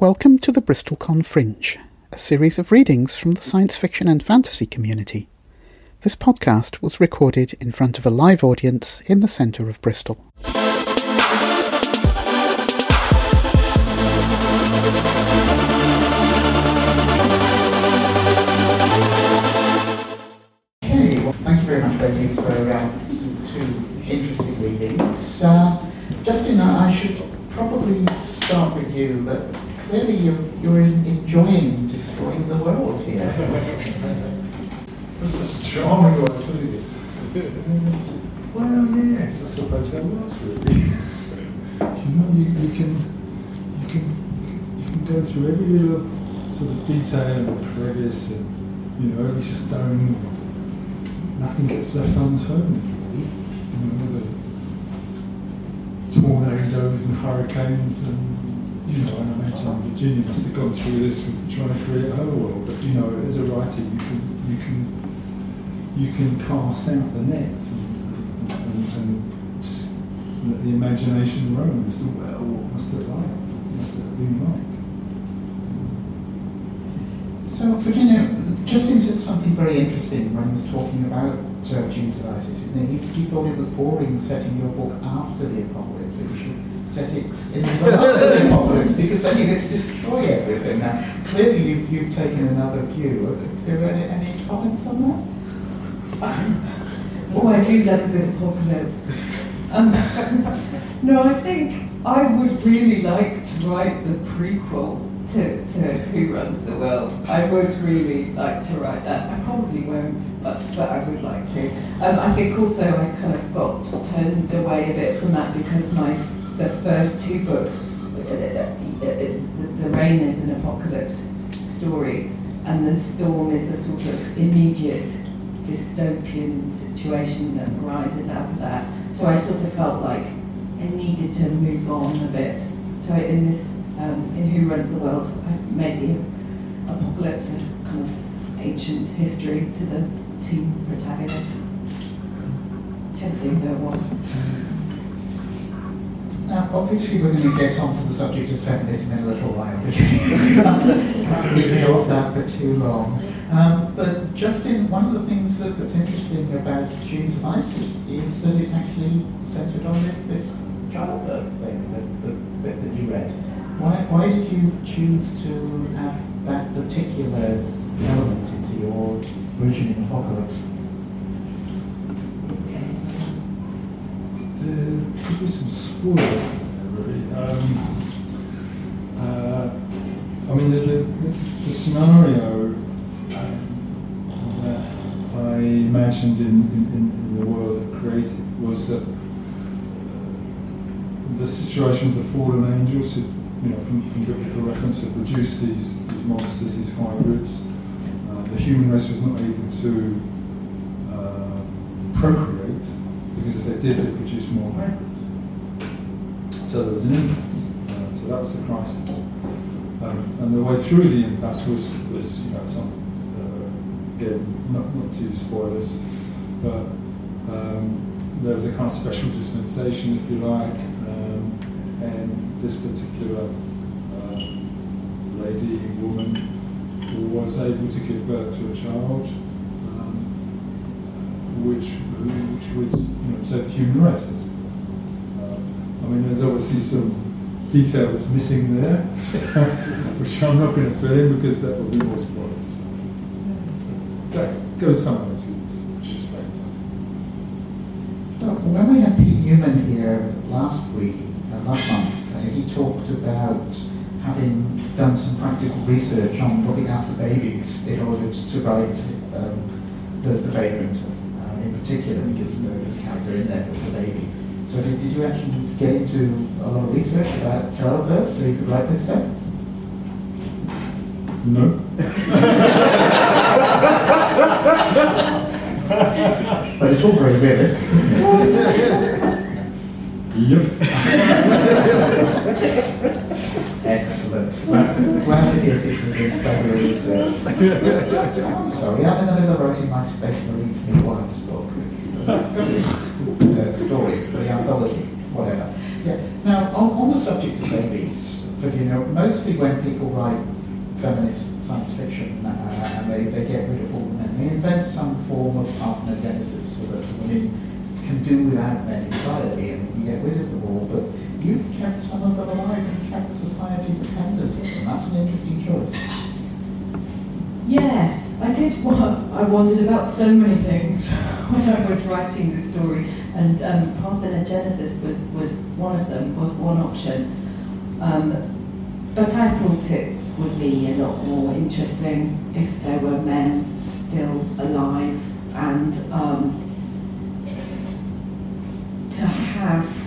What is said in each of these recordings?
Welcome to the BristolCon Fringe, a series of readings from the science fiction and fantasy community. This podcast was recorded in front of a live audience in the centre of Bristol. Clearly you're, you're enjoying destroying the world here. This is charming way of putting it. Well, yes, I suppose that was really. You know, you, you can you can you can go through every little sort of detail and crevice and you know every stone. Nothing gets left unturned. You know, the tornadoes and hurricanes and you know, and I imagine Virginia must have gone through this with trying to create her world. But you know, as a writer, you can you can you can cast out the net and, and, and just let the imagination roam as to well, what must it like? What must it been like? So, Virginia, Justin said something very interesting when he was talking about uh, Genes of Isis. He, he thought it was boring setting your book after the apocalypse. You should set it in the run to the apocalypse because then you get to destroy everything. Now, clearly, you've, you've taken another view. Are there any, any comments on that? Oh, I do love a good apocalypse. Um, no, I think I would really like to write the prequel to, to Who Runs the World. I would really like to write that. I probably won't, but, but I would like to. Um, I think also I kind of got turned away a bit from that because my the first two books, The Rain is an apocalypse story, and The Storm is a sort of immediate dystopian situation that arises out of that. So I sort of felt like I needed to move on a bit. So in this, um, in Who Runs the World, I made the apocalypse a kind of ancient history to the two protagonists. Tempting though it was. Now, obviously, we're going to get onto the subject of feminism in a little while because you can't keep me off that for too long. Um, but Justin, one of the things that, that's interesting about Genes of Isis is that it's actually centered on this, this childbirth thing that, that, that you read. Why, why did you choose to add that particular element into your burgeoning apocalypse? There could be some spoilers there, really. Um, uh, I mean, the, the, the scenario um, that I imagined in, in, in the world I created was that uh, the situation with the fallen angels, who, you know, from, from biblical reference, had produced these, these monsters, these hybrids. Uh, the human race was not able to uh, procreate because if they did, they produce more hybrids. So there was an impasse. Uh, so that was the crisis. Um, and the way through the impasse was, was you know, some, uh, again, not, not too spoilers, but um, there was a kind of special dispensation, if you like, this particular uh, lady, woman, who was able to give birth to a child, um, which which would you know, the human race. Uh, I mean, there's obviously some detail that's missing there, which I'm not going to fill in because that would be more spoilers. That goes somewhere to explain Well, when we had Pete Newman here last week, uh, last month, he talked about having done some practical research on looking after babies in order to, to write um, the, the Vagrant um, in particular, because there's a character in there that's a baby. So did, did you actually get into a lot of research about childbirth so you could write this stuff? No. But it's all very realistic, isn't it? Yep. Excellent. Glad to hear people doing clever research. I'm sorry, I'm in the middle of writing my Space Marine to Me Wife's book. Uh, story for the anthology, whatever. Yeah. Now, on, on the subject of babies, for you know, mostly when people write feminist science fiction uh, and they, they get rid of all the men, they invent some form of parthenogenesis so that women can do without men entirely and get rid of them all. But you've kept some of them alive and kept the society dependent on them. That's an interesting choice. Yes, I did. I wondered about so many things when I was writing the story, and um, parthenogenesis was, was one of them, was one option. Um, but I thought it would be a lot more interesting if there were men still alive and um, to have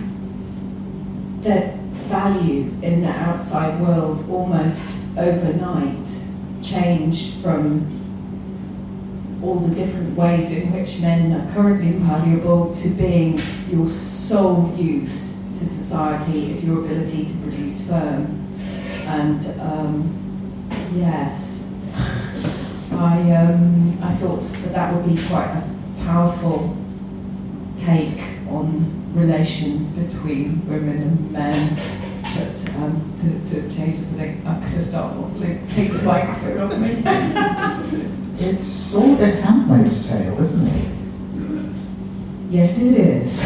their value in the outside world almost overnight changed from all the different ways in which men are currently valuable to being your sole use to society is your ability to produce sperm. And um, yes, I, um, I thought that that would be quite a powerful take on relations between women and men. But um, to, to change everything, I'm going to start waffling. Take the microphone off me. it's sort of Handmaid's Tale, isn't it? Yes, it is.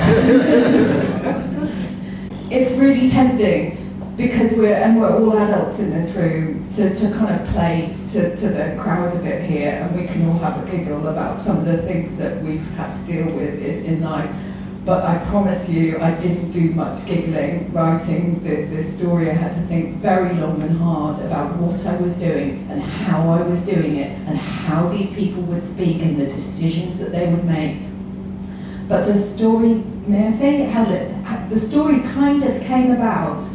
it's really tempting because we're and we're all adults in this room to, to kind of play to, to the crowd a bit here and we can all have a giggle about some of the things that we've had to deal with in, in life but I promise you I didn't do much giggling writing. The, this story I had to think very long and hard about what I was doing and how I was doing it and how these people would speak and the decisions that they would make. But the story may I say how the, the story kind of came about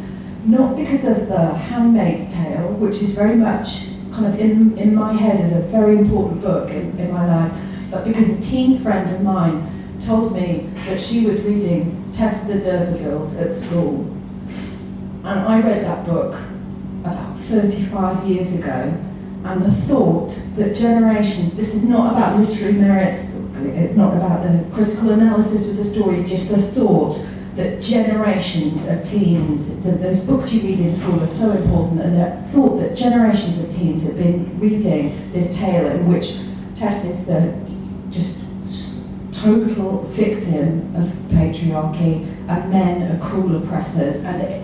not because of the Handmaid's Tale, which is very much kind of in, in my head as a very important book in, in my life, but because a teen friend of mine told me that she was reading Tess the D'Urbervilles at school. And I read that book about 35 years ago, and the thought that generations, this is not about literary merits, it's not about the critical analysis of the story, just the thought that generations of teens, that those books you read in school are so important, and the thought that generations of teens have been reading this tale in which Tess is the just total victim of patriarchy, and men are cruel oppressors, and it,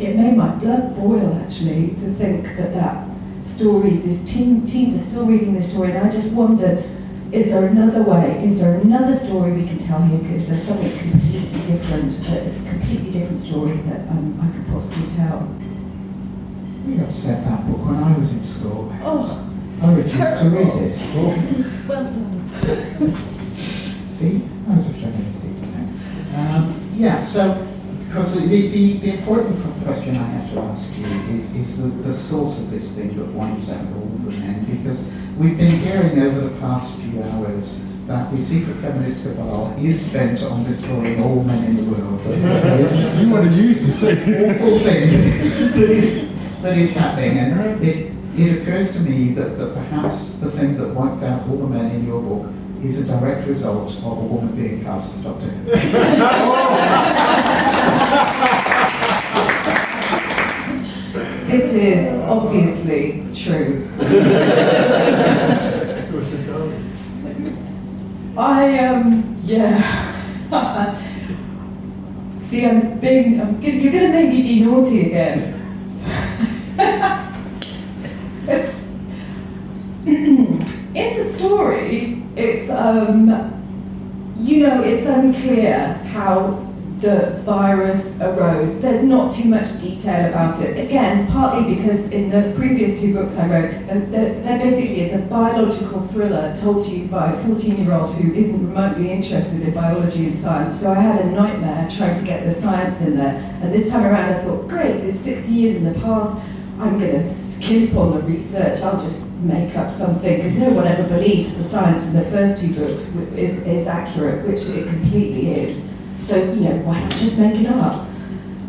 it made my blood boil actually to think that that story, these teen, teens are still reading this story, and I just wondered is there another way? Is there another story we can tell here? Is there something completely different, a completely different story that um, I could possibly tell? We got sent that book when I was in school. Oh, I refused to read it. well done. See, I was a feminist even Um, yeah, so because the, the, the, important question I have to ask you is, is the, the source of this thing that wipes out all of the men, because we've been hearing over the past few hours that the secret feminist cabal is bent on destroying all men in the world. you want to use the same awful thing that is, that is happening, and it, it occurs to me that, that perhaps the thing that wiped out all the men in your book is a direct result of a woman being cast as Doctor This is obviously true. I um yeah. See, I'm being. I'm, you're going to make me be naughty again. it's in the story. It's um, you know, it's unclear how the virus arose. There's not too much detail about it. Again, partly because in the previous two books I wrote, uh, they're, they're basically it's a biological thriller told to you by a 14-year-old who isn't remotely interested in biology and science. So I had a nightmare trying to get the science in there. And this time around I thought, great, it's 60 years in the past. I'm going to skip on the research. I'll just make up something because no one ever believes that the science in the first two books is, is accurate, which it completely is. So, you know, why not just make it up?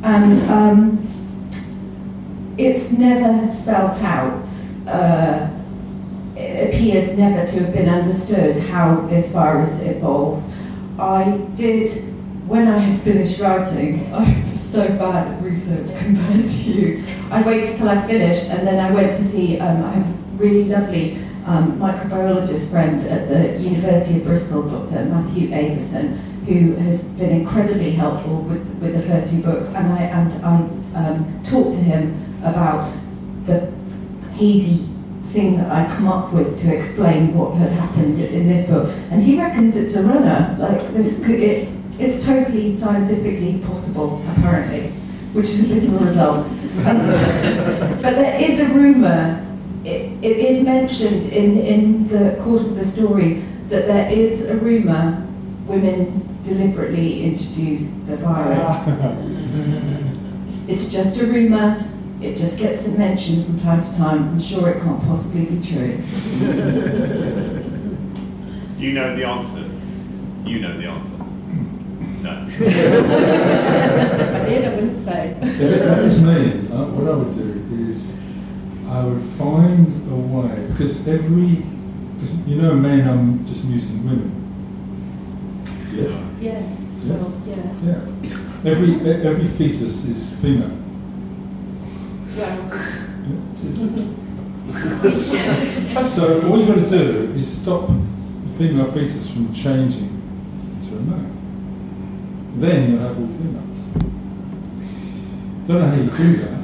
And um, it's never spelt out. Uh, it appears never to have been understood how this virus evolved. I did when I had finished writing, I was so bad at research compared to you. I waited till I finished and then I went to see um, I really lovely um, microbiologist friend at the University of Bristol, Dr. Matthew Avison, who has been incredibly helpful with, with the first two books. And I, and I um, talked to him about the hazy thing that I come up with to explain what had happened in this book. And he reckons it's a runner. Like this, could, it, it's totally scientifically possible, apparently, which is a bit of a result. But there is a rumour. It, it is mentioned in, in the course of the story that there is a rumour women deliberately introduced the virus. it's just a rumour. It just gets mentioned from time to time. I'm sure it can't possibly be true. Do you know the answer? You know the answer. No. I wouldn't say. If that was me, uh, what I would do is I would find a way, because every, because you know men are just mutant women. Yeah. Yes. Yes. Well, yeah. Yeah. Every, every fetus is female. Well, Yeah. So all you've got to do is stop the female fetus from changing into a male. Then you'll have all females. Don't know how you do that.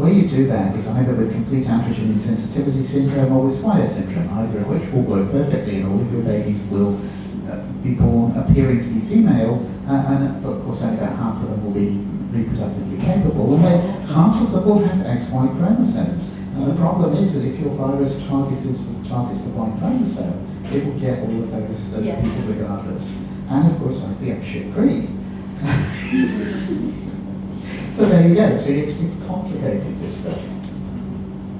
Good reason. The way you do that is either with complete androgen insensitivity syndrome or with Swyer syndrome, either of which will work perfectly and all of your babies will uh, be born appearing to be female, uh, and, but of course only about half of them will be reproductively capable, and then half of them will have XY chromosomes. And the problem is that if your virus targets, targets the Y chromosome, it will get all of those, those Yes. people regardless. And of course I'd be up shit creek. but you go, see, it's, it's complicated, this stuff.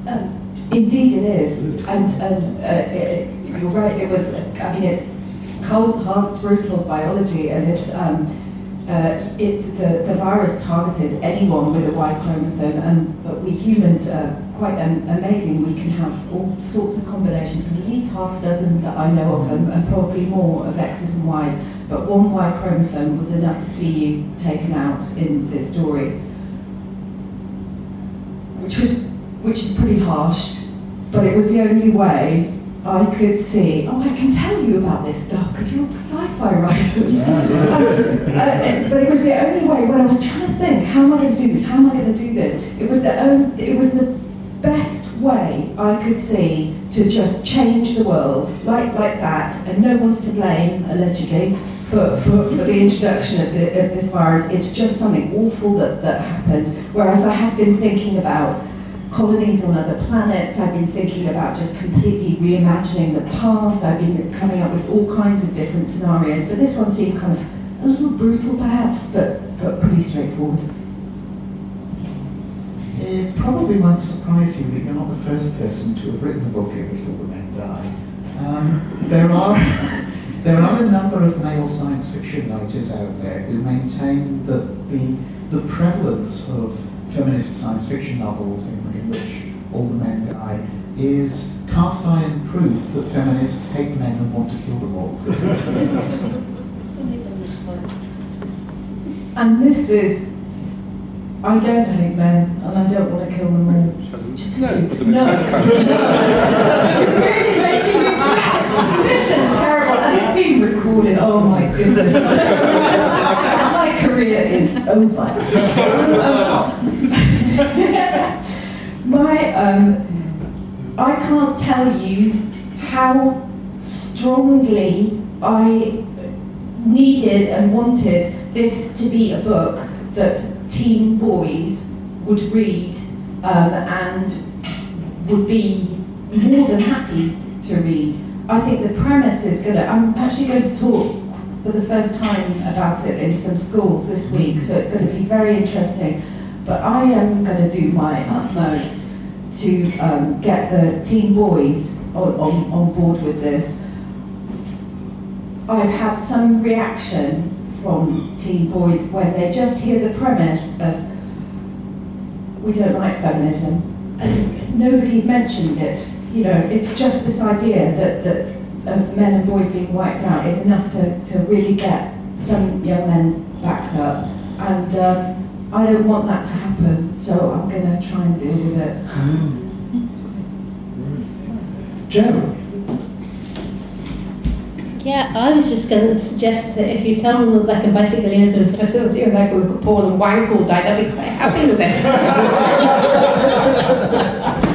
um, indeed it is. And um, uh, it, you're right, it was, I mean, it's cold, hard, brutal biology, and it's, um, uh, it, the, the virus targeted anyone with a Y chromosome, and, but we humans are quite um, amazing. We can have all sorts of combinations, at least half a dozen that I know of, and, and probably more of X's and Y's. But one Y chromosome was enough to see you taken out in this story, which was which is pretty harsh, but it was the only way I could see. Oh, I can tell you about this stuff because you're sci-fi writers. Um, uh, but it was the only way when I was trying to think, how am I going to do this? How am I going to do this? It was the only, it was the best way I could see to just change the world like like that, and no one's to blame allegedly. For, for, for the introduction of, the, of this virus, it's just something awful that, that happened. Whereas I had been thinking about colonies on other planets. I've been thinking about just completely reimagining the past. I've been coming up with all kinds of different scenarios, but this one seemed kind of a little brutal, perhaps, but but pretty straightforward. It probably won't surprise you that you're not the first person to have written a book in which all the men die. Um, there are there are a number of male science fiction writers out there who maintain that the the prevalence of feminist science fiction novels in, in which all the men die is cast iron proof that feminists hate men and want to kill them all. And this is, I don't hate men, and I don't want to kill them all. Just a few. No, no. Really making me sad. This is terrible, and it's being recorded. Oh my goodness. My career is over. my, um, I can't tell you how strongly I needed and wanted this to be a book that teen boys would read um, and would be more than happy to read. I think the premise is going to, I'm actually going to talk for the first time about it in some schools this week, so it's going to be very interesting. But I am going to do my utmost to um, get the teen boys on, on, on board with this. I've had some reaction from teen boys when they just hear the premise of we don't like feminism and nobody's mentioned it. You know, it's just this idea that, that of men and boys being wiped out is enough to, to really get some young men's backs up, and um, I don't want that to happen, so I'm going to try and deal with it. Joe? Yeah, I was just going to suggest that if you tell them that they can basically live in a facility and they can look at porn and wank all day, they'll be quite happy with it.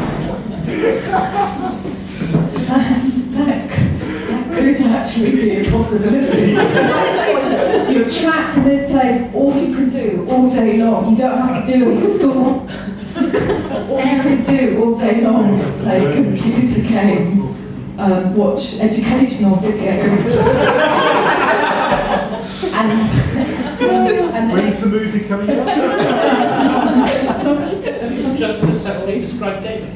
that could actually be a possibility. You're trapped in this place, all you can do all day long, you don't have to do it in school. all you can do all day long is play computer games, um, watch educational videos. and, and When's the movie coming out? Have you just successfully described David?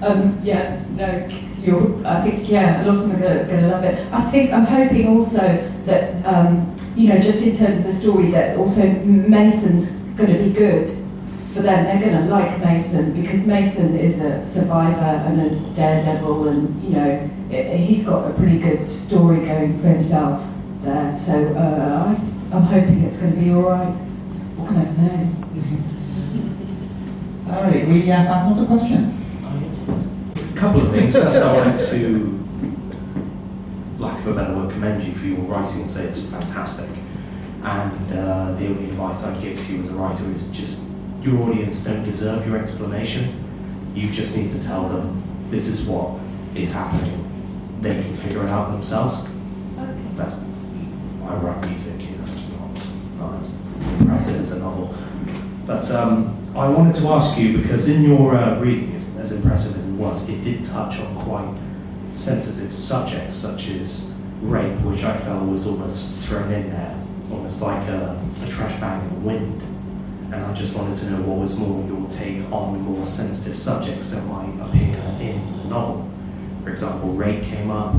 Um, yeah, no, you're, I think, yeah, a lot of them are going to love it. I think, I'm hoping also that, um, you know, just in terms of the story, that also Mason's going to be good for them. They're going to like Mason because Mason is a survivor and a daredevil, and, you know, i he's got a pretty good story going for himself there. So uh, I, I'm hoping it's going to be all right. What can I say? All right, we have another question. A couple of things. First, I wanted to, lack of a better word, commend you for your writing and say it's fantastic. And uh, the only advice I'd give to you as a writer is just your audience don't deserve your explanation. You just need to tell them this is what is happening. They can figure it out themselves. Okay. That's, I write music, you know, it's not, not as impressive as a novel. But um, I wanted to ask you because in your uh, reading, it's as impressive as was, it did touch on quite sensitive subjects such as rape, which I felt was almost thrown in there, almost like a, a trash bag in the wind. And I just wanted to know what was more your take on more sensitive subjects that might appear in the novel. For example, rape came up,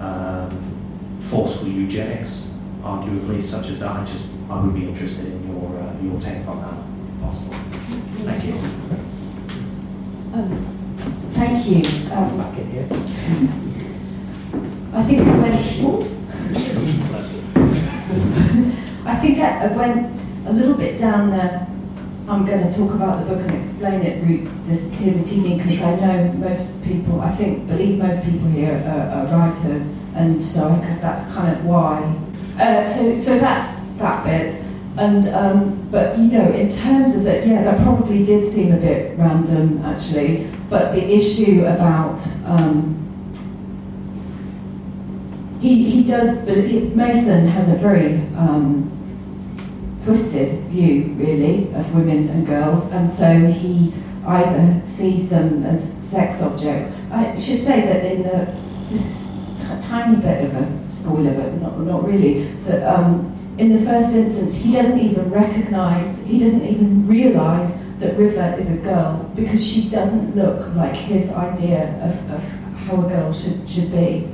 um, forceful eugenics, arguably, such as that. I just I would be interested in your uh, your take on that, if possible. Thank you. Um, thank you. Um. I think I went. I think I, went a little bit down the. I'm going to talk about the book and explain it route this here this evening because I know most people. I think believe most people here are, are writers, and so could, that's kind of why. Uh, so so that's that bit. And um, but you know, in terms of it, yeah, that probably did seem a bit random actually. But the issue about um, he, he does, believe, Mason has a very um, twisted view, really, of women and girls, and so he either sees them as sex objects. I should say that in the this t- tiny bit of a spoiler, but not, not really, that um, in the first instance he doesn't even recognise, he doesn't even realise that River is a girl because she doesn't look like his idea of, of how a girl should, should be.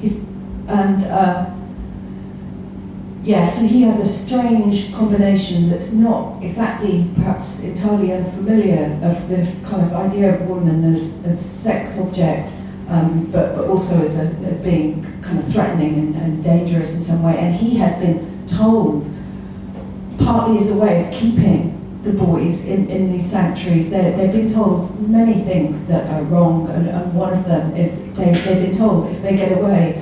He's, and uh, yeah, so he has a strange combination that's not exactly perhaps entirely unfamiliar of this kind of idea of woman as, as sex object, um, but, but also as, a, as being kind of threatening and, and dangerous in some way. And he has been told, partly as a way of keeping the boys in, in these sanctuaries, they're, they've been told many things that are wrong, and, and one of them is they, they've been told if they get away,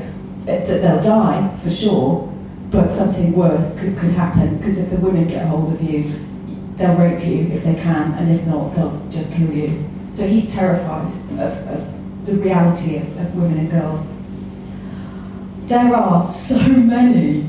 eh, that they'll die for sure, but something worse could, could happen because if the women get hold of you, they'll rape you if they can, and if not, they'll just kill you. So he's terrified of, of the reality of, of women and girls. There are so many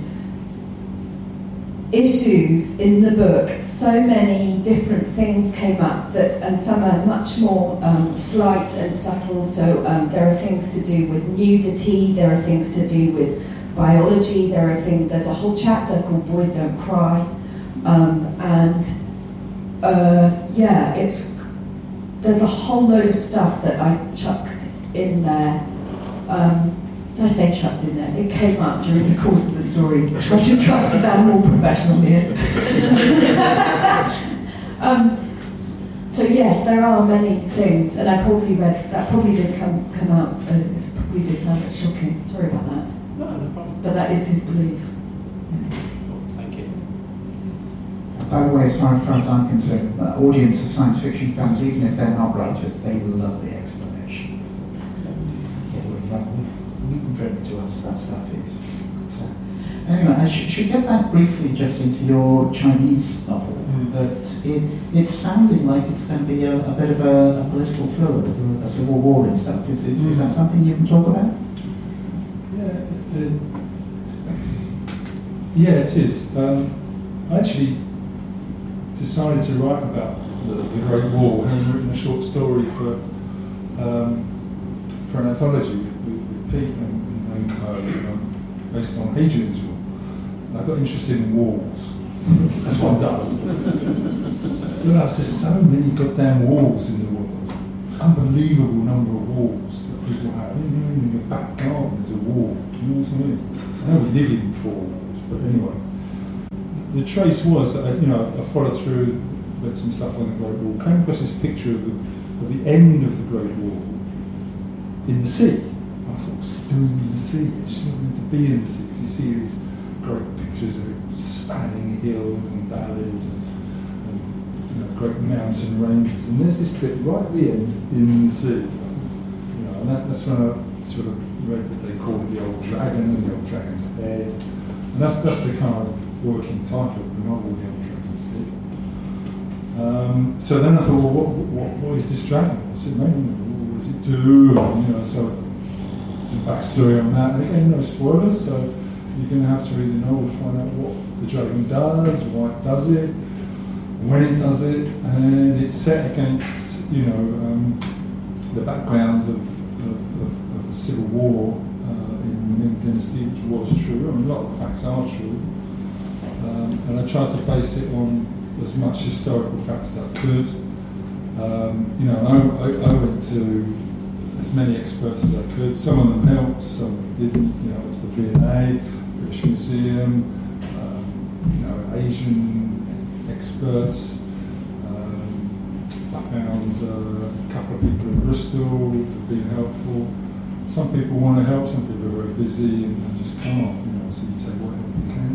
issues in the book, so many different things came up that, and some are much more um, slight and subtle. So um, there are things to do with nudity, there are things to do with biology, there are things. There's a whole chapter called "Boys Don't Cry," um, and uh, yeah, it's there's a whole load of stuff that I chucked in there. Um, I say chucked in there? It came up during the course of the story. Try to try to sound more professional here. um, so yes, there are many things, and I probably read that probably did come come out. Uh, it probably did sound a bit shocking. Sorry about that. No, no problem. but that is his belief. Thank you. By the way, as far, as I'm concerned, uh, audience of science fiction fans, even if they're not writers, they love the explanations. Yeah, we, uh, to us that stuff is. So, anyway, I sh- should get back briefly just into your Chinese novel. Mm. That it it's sounding like it's going to be a, a bit of a, a political thriller a, civil war and stuff. Is, is, is that Mm. something you can talk about? Yeah, yeah, it is. Um, I actually decided to write about the, the Great Wall, having written a short story for um, for an anthology with, with Pete and, based on Hadrian's Wall. And I got interested in walls. That's what it does. Realised there's so many goddamn walls in the world. Unbelievable number of walls that people have. Even in your back garden there's a wall. You know what I mean? I know we live in four walls, but anyway. The trace was that I, you know I followed through, read some stuff on the Great Wall, came across this picture of the, of the end of the Great Wall in the sea. I thought, what's it doing in the sea? It's meant to be in the sea. you see these great pictures of it spanning hills and valleys and, and you know, great mountain ranges. And there's this bit right at the end in the sea. You know, and that, that's when I sort of read that they call it the old dragon and the old dragon's head. And that's, that's the kind of working title of the novel, The Old Dragon's Head. Um, so then I thought, well, what, what, what is this dragon? What's it mean? What does it do? You know, so some backstory on that. And again, no spoilers, so you're going to have to read the novel to find out what the dragon does, why it does it, when it does it, and it's set against, you know, um, the background of, of, of, of a civil war uh, in the Ming Dynasty, which was true. I mean, a lot of the facts are true. Um, and I tried to base it on as much historical facts as I could. Um, you know, I, I, I went to as many experts as I could. Some of them helped, some didn't. You know, it's the V&A, British Museum, um, you know, Asian experts. Um, I found uh, a couple of people in Bristol who've been helpful. Some people want to help, some people are very busy and, just can't. You know, so you take what help you can.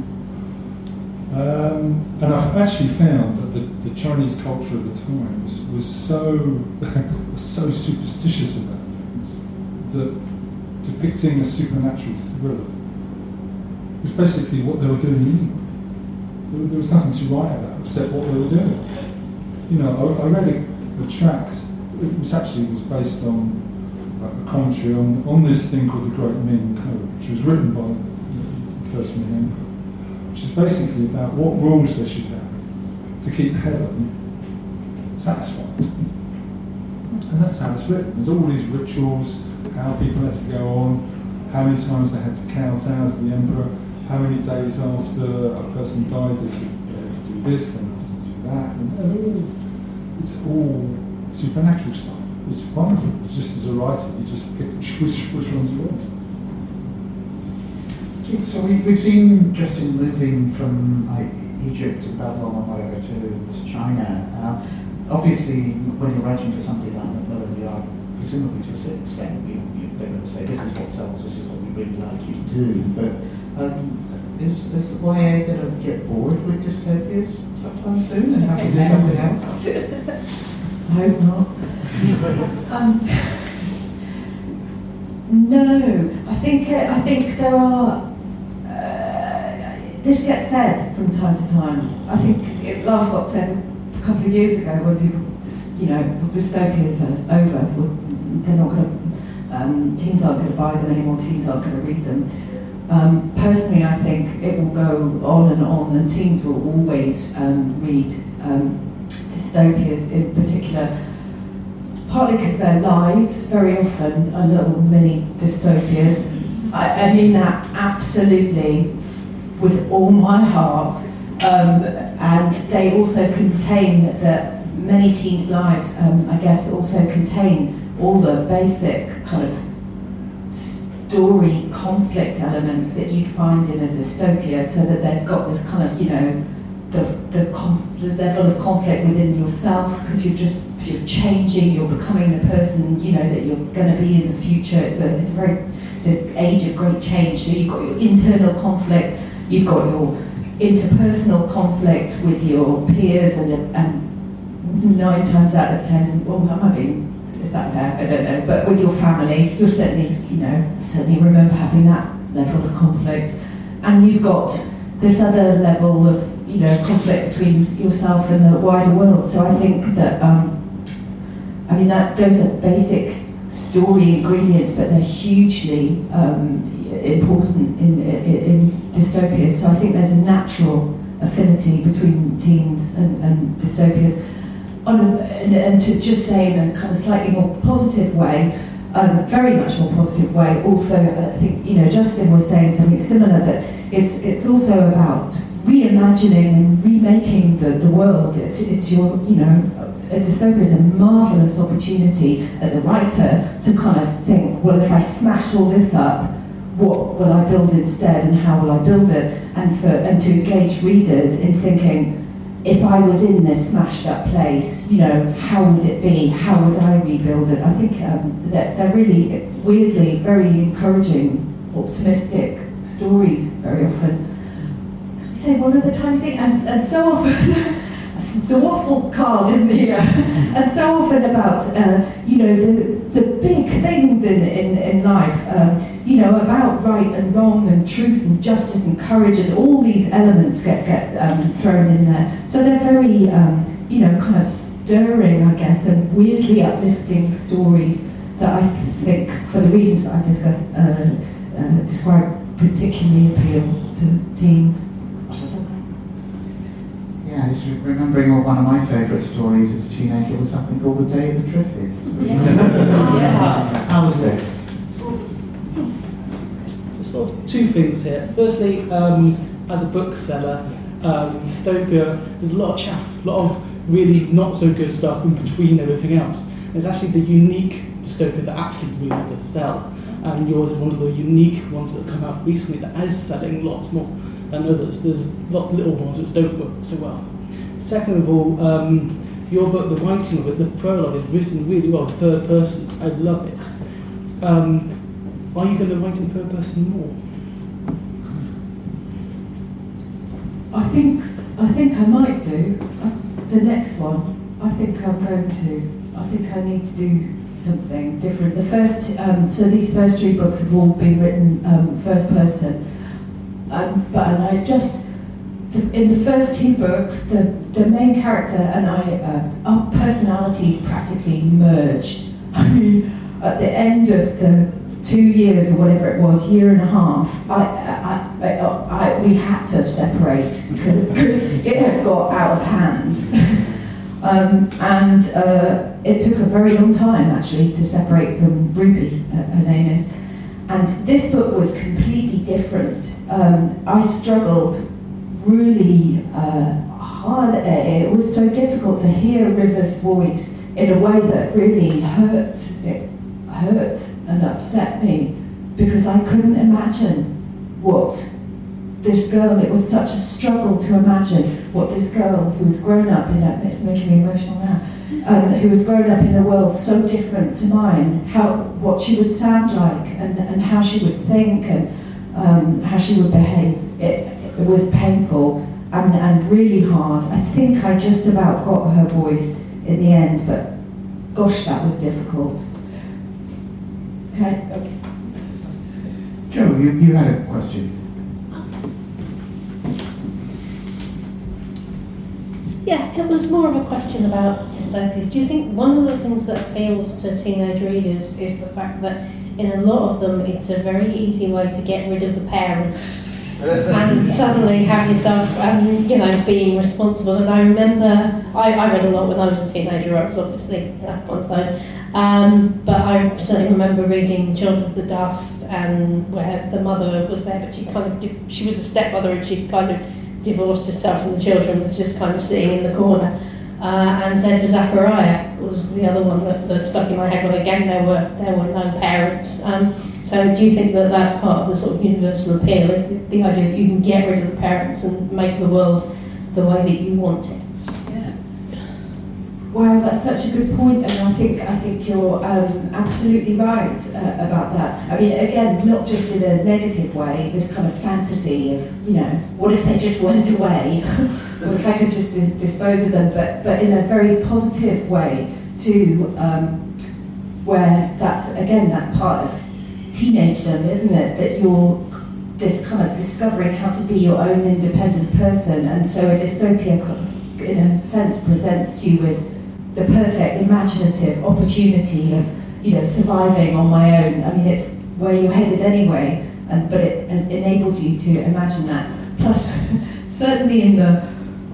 Um, and I've actually found that the, the Chinese culture of the time was, was so was so superstitious about that depicting a supernatural thriller was basically what they were doing anyway. There, was nothing to write about except what they were doing. You know, I, I read a, a tract which actually was based on uh, a commentary on, on this thing called the Great Ming Code, which was written by the first Ming Emperor which is basically about what rules they should have to keep heaven satisfied. And that's how it's written. There's all these rituals, how people had to go on, how many times they had to count out the emperor, how many days after a person died they could uh, to do this, then have to do that, and, and all, it's all supernatural stuff. It's wonderful. Just as a writer, you just pick which, which, which ones you want. So we, we've seen Justin moving from like, Egypt to Babylon or whatever to, to China. Uh, obviously, when you're writing for somebody like Macmillan, you are presumably to a certain extent, you, they're going to say, this is what sells, this is what we really like you to do. But um, is, is YA going to get bored with dystopias sometime soon and have to do something else? I hope not. um, no, I think uh, I think there are. Uh, this gets said from time to time. I think it last got said a couple of years ago when people, just, you know, dystopias are over. They're not going to. Um, teens aren't going to buy them anymore. Teens aren't going to read them. Um, personally, I think it will go on and on, and teens will always um, read um, dystopias in particular, partly because their lives very often are little mini dystopias. I, I mean that absolutely with all my heart. Um, and they also contain that many teens' lives, um, I guess, also contain all the basic kind of story conflict elements that you find in a dystopia, so that they've got this kind of, you know, the, the, the level of conflict within yourself because you're just you're changing, you're becoming the person you know that you're going to be in the future. It's a, it's a very it's an age of great change. So you've got your internal conflict, you've got your interpersonal conflict with your peers, and, and nine times out of ten, well, am I being is that fair? I don't know. But with your family, you'll certainly, you know, certainly remember having that level of conflict. And you've got this other level of, you know, conflict between yourself and the wider world. So I think that, um, I mean, that those are basic story ingredients, but they're hugely um, important in, in, in dystopias. So I think there's a natural affinity between teens and, and dystopias on and, and, to just say in a kind of slightly more positive way, um, very much more positive way. Also, I think you know Justin was saying something similar that it's it's also about reimagining and remaking the, the world. It's it's your you know a dystopia is a marvelous opportunity as a writer to kind of think, well, if I smash all this up, what will I build instead, and how will I build it, and for and to engage readers in thinking if I was in this smashed up place, you know, how would it be? How would I rebuild it? I think um, that they're really, weirdly, very encouraging, optimistic stories very often. I say one other tiny thing? And, and so often, the waffle card in the uh, and so often about uh, you know the, the big things in, in, in life um, you know about right and wrong and truth and justice and courage and all these elements get get um, thrown in there. So they're very um, you know kind of stirring I guess and weirdly uplifting stories that I think for the reasons that I discussed uh, uh, described particularly appeal to teens yeah, I was remembering one of my favourite stories as a teenager was something called The Day of the Triffids. Yeah. How was it? Sort of two things here. Firstly, um, as a bookseller, um, dystopia, there's a lot of chaff, a lot of really not so good stuff in between everything else. And it's actually the unique dystopia that actually really does sell. And yours is one of the unique ones that have come out recently that is selling lots more than others. There's lots of little ones which don't work so well. Second of all, um, your book, the writing of it, the prologue is written really well, third person. I love it. Um, are you going to write in third person more? I think I think I might do. Uh, the next one, I think I'm going to. I think I need to do something different. The first, um, so these first three books have all been written um, first person um, but and I just in the first two books, the, the main character and I, uh, our personalities practically merged. I mean, at the end of the two years or whatever it was, year and a half, I, I, I, I we had to separate. it had got out of hand. um, and uh, it took a very long time actually to separate from Ruby, uh, her name is. And this book was completely different. Um, I struggled really uh, hard. It was so difficult to hear River's voice in a way that really hurt. It hurt and upset me because I couldn't imagine what this girl, it was such a struggle to imagine what this girl who was grown up in a, it's making me emotional now, um, who was grown up in a world so different to mine, how what she would sound like and, and how she would think and um, how she would behave. It, it was painful and, and really hard. I think I just about got her voice in the end, but gosh, that was difficult. Okay. okay. Joe, you, you had a question. Yeah, it was more of a question about dystopias. Do you think one of the things that appeals to teenage readers is the fact that in a lot of them it's a very easy way to get rid of the parents and suddenly have yourself, um, you know, being responsible. As I remember, I, I read a lot when I was a teenager. I was obviously one of those. Um, but I certainly remember reading Children of the Dust, and where the mother was there, but she kind of she was a stepmother, and she kind of divorced herself from the children, was just kind of sitting in the corner. Uh, and Zed for Zachariah was the other one that, that stuck in my head. Well, again, there were there were no parents. Um, so, do you think that that's part of the sort of universal appeal? Is the, the idea that you can get rid of the parents and make the world the way that you want it? Wow, that's such a good point, and I think I think you're um, absolutely right uh, about that. I mean, again, not just in a negative way. This kind of fantasy of, you know, what if they just went away? what if I could just di- dispose of them? But but in a very positive way too, um, where that's again that's part of teenagedom, isn't it? That you're this kind of discovering how to be your own independent person, and so a dystopia, in a sense, presents you with the perfect imaginative opportunity of you know surviving on my own. I mean, it's where you're headed anyway, and but it, enables you to imagine that. Plus, certainly in the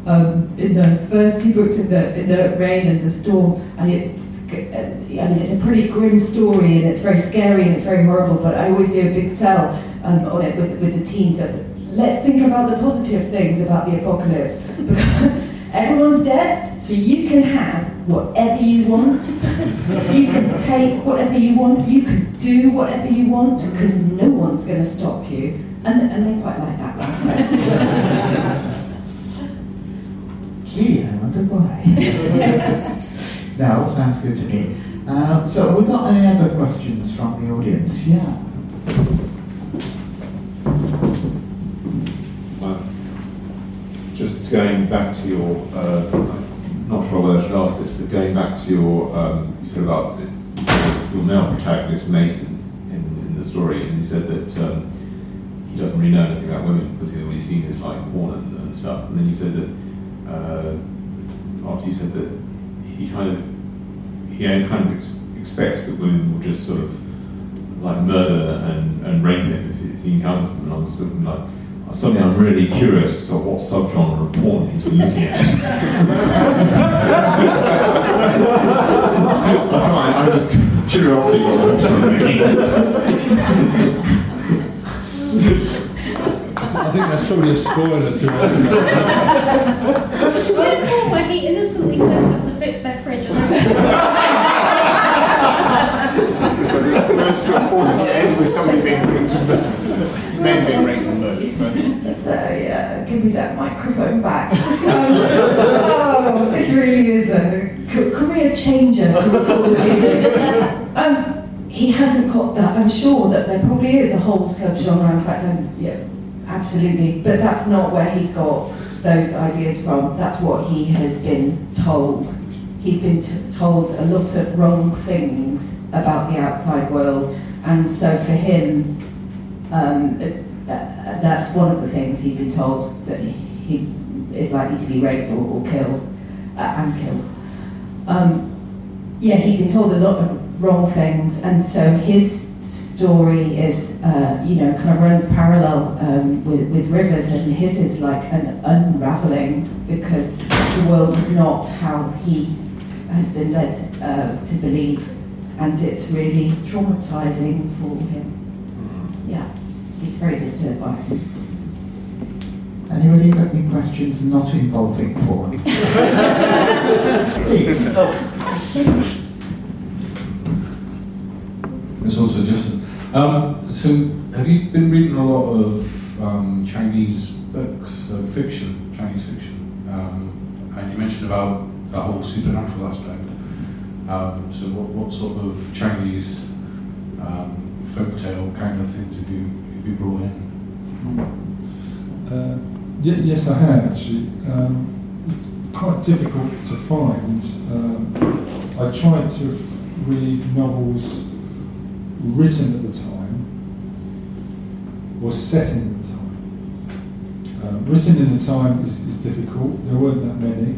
um, in the first two books, in the in the rain and the storm, I, it, I mean, it's a pretty grim story and it's very scary and it's very horrible. But I always do a big sell um, on it with with the teens of let's think about the positive things about the apocalypse. Everyone's dead, so you can have whatever you want. you can take whatever you want. You can do whatever you want because no one's going to stop you. And, and they quite like that last night. Gee, I wonder why. no, sounds good to me. Uh, so, have we got any other questions from the audience? Yeah. Just going back to your, uh, I'm not sure whether I should ask this, but going back to your, um, you said about your male protagonist Mason in, in the story, and you said that um, he doesn't really know anything about women because he's only seen his like porn and, and stuff. And then you said that uh, after you said that he kind of he kind of ex- expects that women will just sort of like murder and, and rape him if, if he encounters them. And I was sort of like, suddenly I'm really curious as to what subgenre of porn he's been looking at. I, I'm just curiosity. what that's I think that's probably a spoiler to us. Is it a call where he innocently turns up to fix their fridge and So the most important end with somebody being raped and murdered. Men being raped and murdered. So. So yeah, give me that microphone back. Oh, this really is a career changer. to um, he hasn't got that. I'm sure that there probably is a whole subgenre. In fact, I'm, yeah, absolutely. But that's not where he's got those ideas from. That's what he has been told. He's been told a lot of wrong things about the outside world, and so for him, um, that's one of the things he's been told that he is likely to be raped or, or killed uh, and killed. Um, yeah, he's been told a lot of wrong things, and so his story is, uh, you know, kind of runs parallel um, with, with Rivers, and his is like an unraveling because the world is not how he has been led uh, to believe, and it's really traumatizing for him. Yeah, he's very disturbed by it. Anybody got any questions not involving porn? Please. It's also just. Um, so, have you been reading a lot of um, Chinese books, so fiction, Chinese fiction? Um, and you mentioned about that whole supernatural aspect. Um, so, what, what sort of Chinese um, folktale kind of things have you have you brought in? Uh, ye- yes, I have actually. Um, it's quite difficult to find. Um, I tried to read novels written at the time or set in the time. Um, written in the time is, is difficult. There weren't that many,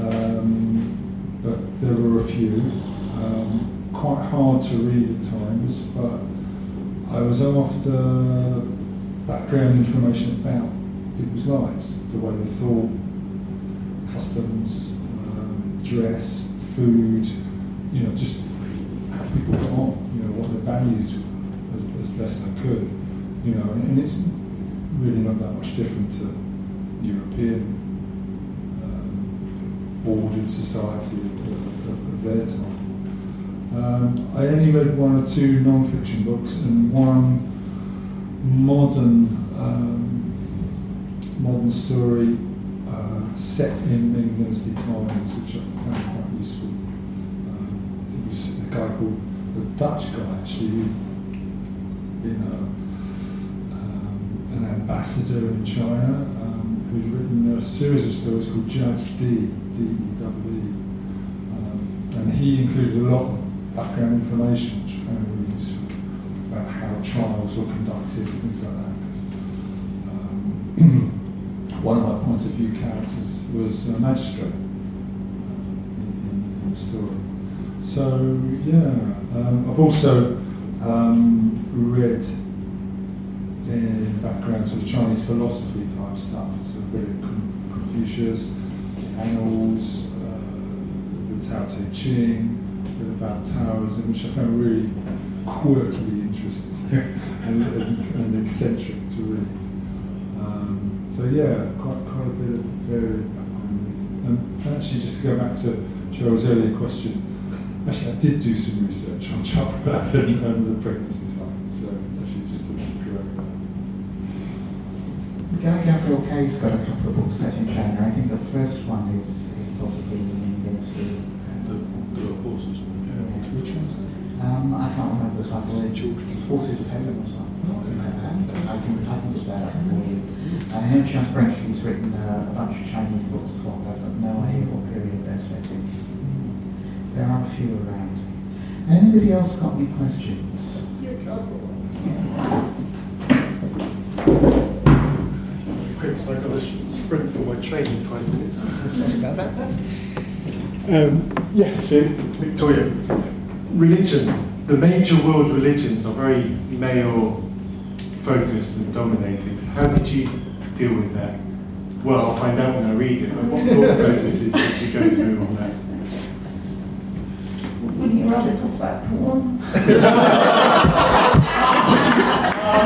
um, but there were a few. Um, quite hard to read at times, but I was after background information about people's lives, the way they thought, customs, um, dress, food, you know, just how people got on, you know, what their values were as, as best I could, you know, and, and it's really not that much different to European ordered society of, of, of their time. Um, I only read one or two non-fiction books and one modern um, modern story uh, set in Ming Dynasty times, which I found quite useful. Um, it was a guy called the Dutch guy, actually, who, uh, um, an ambassador in China who's written a series of stories called Judge Dee, D-E-W-E. Um, and he included a lot of background information which I found really useful about how trials were conducted and things like that. 'cause, um, one of my point of view characters was a magistrate uh, in, in, in the story. So yeah, um, I've also um, read in background sort of Chinese philosophy type stuff. Confucius, the Annals, uh, the Tao Te Ching, about Taoism, which I found really quirkily interesting and, and, and eccentric to read. Um, so yeah, quite quite a bit of varied background. And actually, just to go back to Gerald's earlier question, actually I did do some research on childbirth and, and the pregnancy side. So actually, just to correct that. Guy Gavriel Kay's got a couple of books set in China. I think the first one is, is possibly in English. The, the horses one. Yeah. Which one's that? Um, I can't remember one. but it's Forces of Heaven or something, something like that. I can, I can look that up for you. And I know Charles Brentley's written uh, a bunch of Chinese books as well, but I've got no idea what period they're set in. There are a few around. Anybody else got any questions? quick, sprint for train in five minutes. Sorry about that. Um, yes, Victoria. Religion. The major world religions are very male focused and dominated. How did you deal with that? Well, I'll find out when I read it, but what thought processes did you go through on that? Wouldn't you rather talk about porn?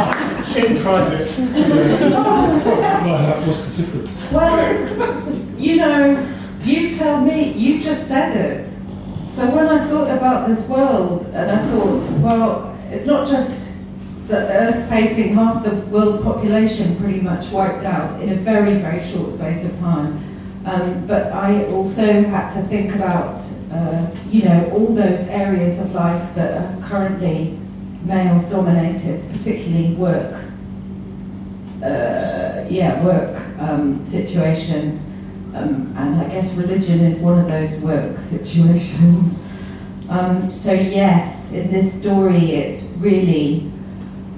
In private. What's the difference? Well, you know, you tell me, you just said it. So when I thought about this world, and I thought, well, it's not just the Earth facing half the world's population pretty much wiped out in a very, very short space of time. Um, but I also had to think about, uh, you know, all those areas of life that are currently male dominated, particularly work uh, yeah, work um, situations. Um, and I guess religion is one of those work situations. Um, so, yes, in this story, it's really,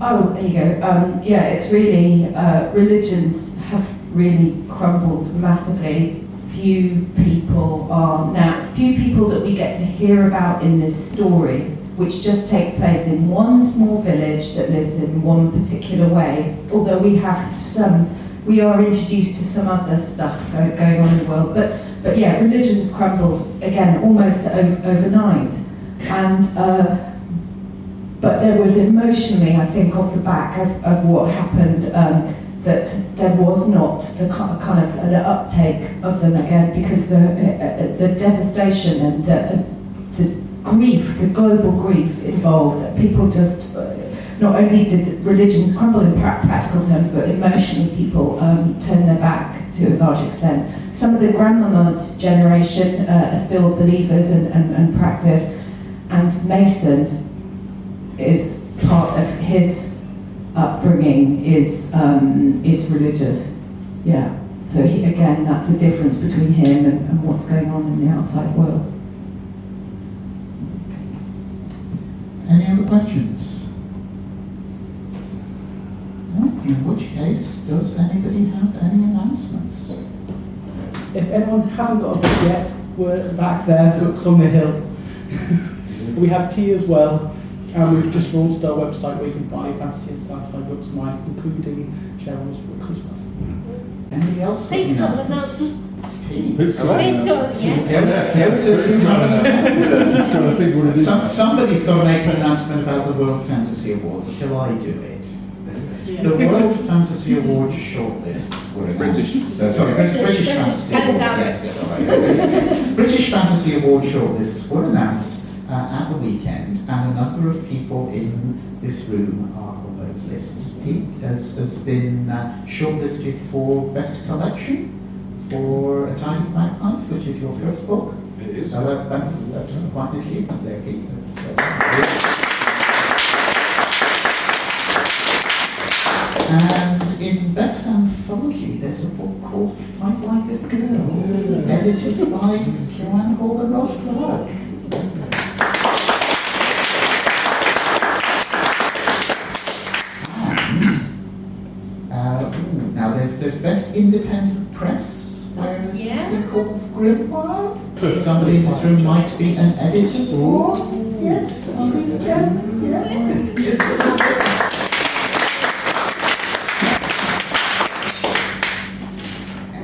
oh, there you go. Um, yeah, it's really, uh, religions have really crumbled massively. Few people are now, few people that we get to hear about in this story which just takes place in one small village that lives in one particular way. Although we have some, we are introduced to some other stuff go, going on in the world. But, but yeah, religions crumbled again almost overnight. And, uh, but there was emotionally, I think, off the back of, of what happened, um, that there was not the kind of an uptake of them again because the, uh, uh, the devastation and the, uh, the grief, the global grief involved. People just, uh, not only did religions crumble in pra- practical terms, but emotionally people um, turned their back to a large extent. Some of the grandmama's generation uh, are still believers and, and, and practice, and Mason is part of his upbringing is um, is religious. Yeah. So he, again, that's the difference between him and, and what's going on in the outside world. Any questions? No? In which case, does anybody have any announcements? If anyone hasn't got a book yet, we're back there, books on the hill. we have tea as well, and we've just launched our website where you can buy fantasy and sci-fi books of mine, including Cheryl's books as well. Anybody else? got any Pete's got an announcements? announcement. Pete? Pete's got Pete's an got, yes. Yeah, yes, yes, He's got an announcement. He's got to think what it is. Some, somebody's got to make an announcement about the World Fantasy Awards. Shall I do it? The World Fantasy Awards shortlists were announced. British. Sorry, British, British Fantasy Stand Awards. Yes, yes, all right. British Fantasy Award shortlists were announced uh, at the weekend, and a number of people in this room are on those lists. Pete has, has been uh, shortlisted for Best Collection for A Child in Five Months, which is your first book. It is. So that, that's, that's quite an achievement there, Keith. And in Best Anthology, there's a book called Fight Like a Girl, edited by Joanne Gordon Roz Clarke. And, uh, now there's, there's Best Independent Press, where there's Yeah. something called Grimbold. Somebody in this room might be an editor for, yes, I think, um, yeah. Just a little bit.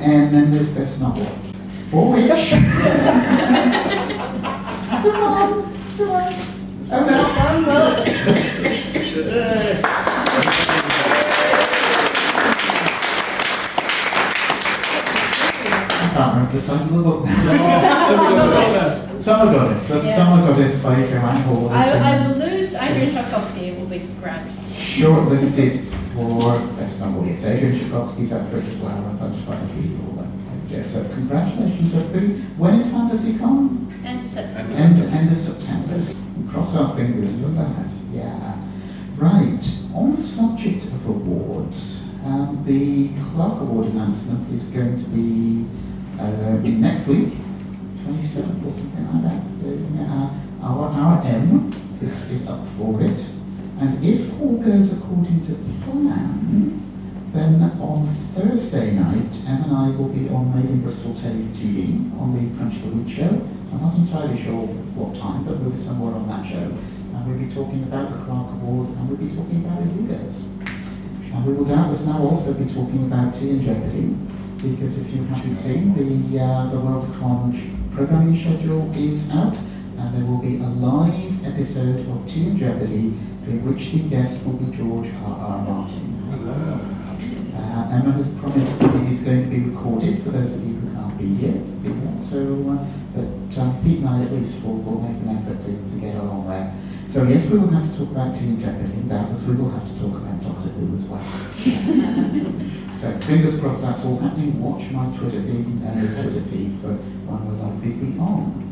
And then there's best novel. For which? come on, come on. Oh no. Can't remember the title of the book. Summer Goddess. The Yeah. Summer Goddess by Hall. I, I will lose Adrian Tchaikovsky, it will be grand. shortlisted for best novel. Yes, Adrian Tchaikovsky's up for it as well. A bunch of all that. Yeah, so congratulations, everybody. When is Fantasy Con? End of September. End, end of September. Cross our fingers for that. Yeah. Right. On the subject of awards, um, the Clarke Award announcement is going to be uh, next week, 27th or something like that. Uh, our, our Em is, is up for it. And if all goes according to plan, then on Thursday night, Em and I will be on Made in Bristol TV on the Crunch the Week show. I'm not entirely sure what time, but we'll be somewhere on that show. And we'll be talking about the Clarke Award and we'll be talking about the Hugos. And we will doubtless now also be talking about Tea and Jeopardy, because if you haven't seen, the, uh, the Worldcon programming schedule is out, and there will be a live episode of Tea and Jeopardy in which the guest will be George R. R. Martin. Uh, Emma has promised that it is going to be recorded for those of you who can't be here. here. So, uh, but um, Pete and I at least will, will make an effort to, to get along there. So yes, we will have to talk about Tea and Jeopardy, and doubtless we will have to talk about Doctor Who as well. so fingers crossed that's all happening. Watch my Twitter feed and Emma's Twitter feed for when we're likely to be on.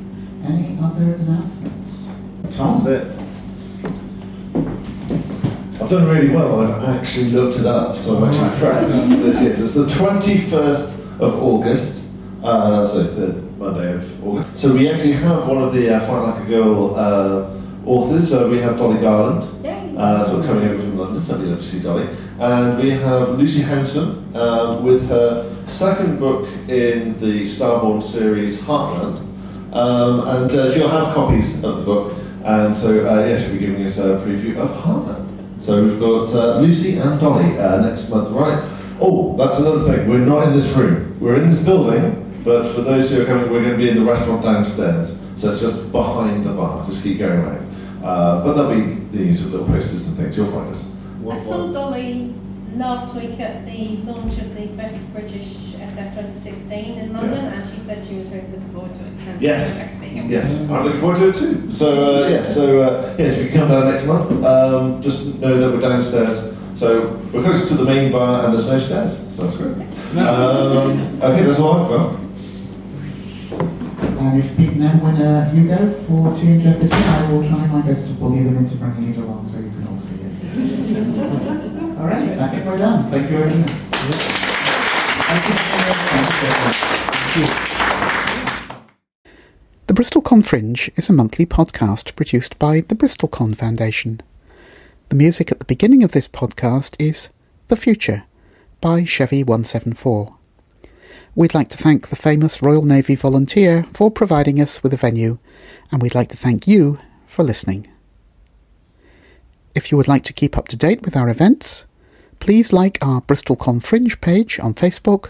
Any other announcements? Tom? That's it. I've done really well. I've actually looked it up, so I'm actually prepped this year. So it's the 21st of August, uh, so the Monday of August. So we actually have one of the uh, Fight Like a Girl uh, authors. Uh, we have Dolly Garland, uh, so coming over from London, so we love to see Dolly. And we have Lucy Hounsom uh, with her second book in the Starborn series, Heartland. Um, and uh, she'll have copies of the book. And so, uh, yeah, she'll be giving us a preview of Heartland. So we've got uh, Lucy and Dolly uh, next month, right? Oh, that's another thing. We're not in this room. We're in this building, but for those who are coming, we're going to be in the restaurant downstairs. So it's just behind the bar. Just keep going around. Uh, but there'll be the use of little posters and things. You'll find us. I saw Dolly last week at the launch of the Best British SF 2016 in London, and she said she was really looking forward to it. Yes. Yes, I'm looking forward to it too. So uh, yeah, so uh, yeah, if you come down next month, um, just know that we're downstairs. So we're closer to the main bar and there's no stairs, so that's great. Um, okay, that's all I've And if uh, and Em win a Hugo for and Jeopardy, I will try my best to bully them into bringing it along so you can all see it. all right, I think we're done. Thank you, you. Thank you. The BristolCon Fringe is a monthly podcast produced by the BristolCon Foundation. The music at the beginning of this podcast is The Future by Chevy174. We'd like to thank the famous Royal Navy volunteer for providing us with a venue, and we'd like to thank you for listening. If you would like to keep up to date with our events, please like our BristolCon Fringe page on Facebook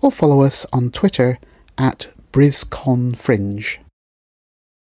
or follow us on Twitter at BrizConFringe.